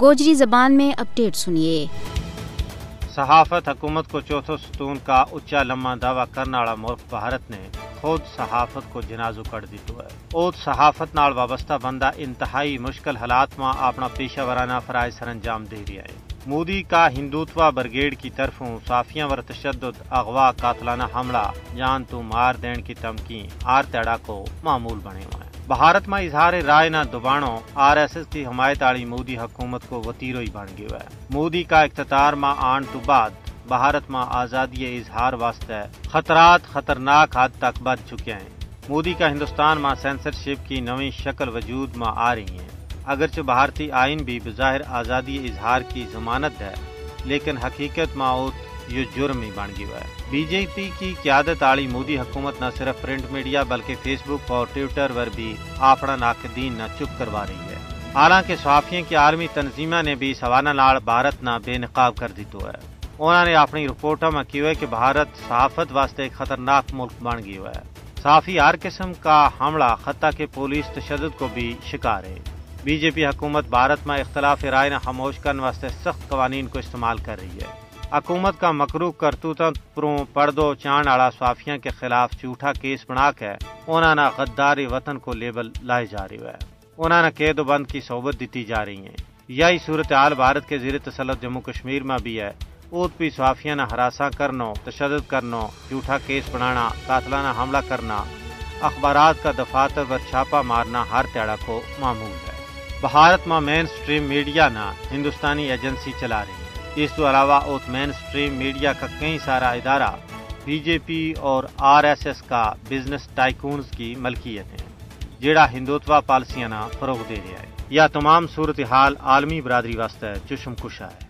گوجری زبان میں اپڈیٹ سنیے۔ صحافت حکومت کو چوتھو ستون کا اچا لما دعویٰ کرنے والا ملک بھارت نے خود صحافت کو جنازو کر دیتو ہے۔ اوت صحافت نال وابستہ بندہ انتہائی مشکل حالات میں اپنا پیشہ ورانہ فرائض سر انجام دے رہا ہے۔ مودی کا ہندوتوا برگیڈ کی طرفوں صافیاں ور تشدد اغوا قاتلانہ حملہ، جان تو مار دین کی تمکی آر تیڑا کو معمول بنے ہوئے بھارت میں اظہار رائے نہ دبانو، آر ایس ایس کی حمایت والی مودی حکومت کو وطیرو ہی بن گیا ہے۔ مودی کا اقتدار میں آن تو بعد بھارت میں آزادی اظہار واسطے خطرات خطرناک حد تک بڑھ چکے ہیں۔ مودی کا ہندوستان میں سینسرشپ کی نئی شکل وجود میں آ رہی ہیں۔ اگرچہ بھارتی آئین بھی بظاہر آزادی اظہار کی ضمانت ہے، لیکن حقیقت اوت یہ جرم ہی بن گیا ہے۔ بی جے پی کی قیادت والی مودی حکومت نہ صرف پرنٹ میڈیا بلکہ فیس بک اور ٹویٹر پر بھی اپنا ناقدین نہ چپ کروا رہی ہے۔ حالانکہ صحافیوں کی عالمی تنظیموں نے بھی سوانہ نال بھارت نہ بے نقاب کر دی ہے۔ انہوں نے اپنی رپورٹوں میں کیا ہے کہ بھارت صحافت واسطے ایک خطرناک ملک بن گیا ہے۔ صحافی ہر قسم کا حملہ، خطہ کے پولیس تشدد کو بھی شکار ہے بی جے پی حکومت بھارت میں اختلاف رائے نہ خاموش کرنے واسطے سخت قوانین کو استعمال کر رہی ہے۔ حکومت کا مکرو کرتوتوں پروں پردو چاند آڑا صافیاں کے خلاف جھوٹا کیس بنا کے انہوں نے غداری وطن کو لیبل لائے جا رہی ہے۔ انہوں نے قید و بند کی صحبت دیتی جا رہی ہیں۔ یہی صورتحال بھارت کے زیر تسلط جموں کشمیر میں بھی ہے۔ اوت بھی صحافیاں نہ ہراساں کرنا تشدد کرنا جھوٹا کیس بنانا قاتلانہ حملہ کرنا، اخبارات کا دفاتر پر چھاپا مارنا ہر تیڑا کو معمول ہے۔ بھارت میں مین سٹریم میڈیا نہ ہندوستانی ایجنسی چلا رہی ہے۔ اس تو علاوہ اوت مین سٹریم میڈیا کا کئی سارا ادارہ بی جے پی اور آر ایس ایس کا بزنس ٹائکونز کی ملکیت ہے جیڑا ہندوتوا پالیسیاں نہ فروغ دے رہا ہے۔ یا تمام صورتحال عالمی برادری واسطے چشم کشا ہے۔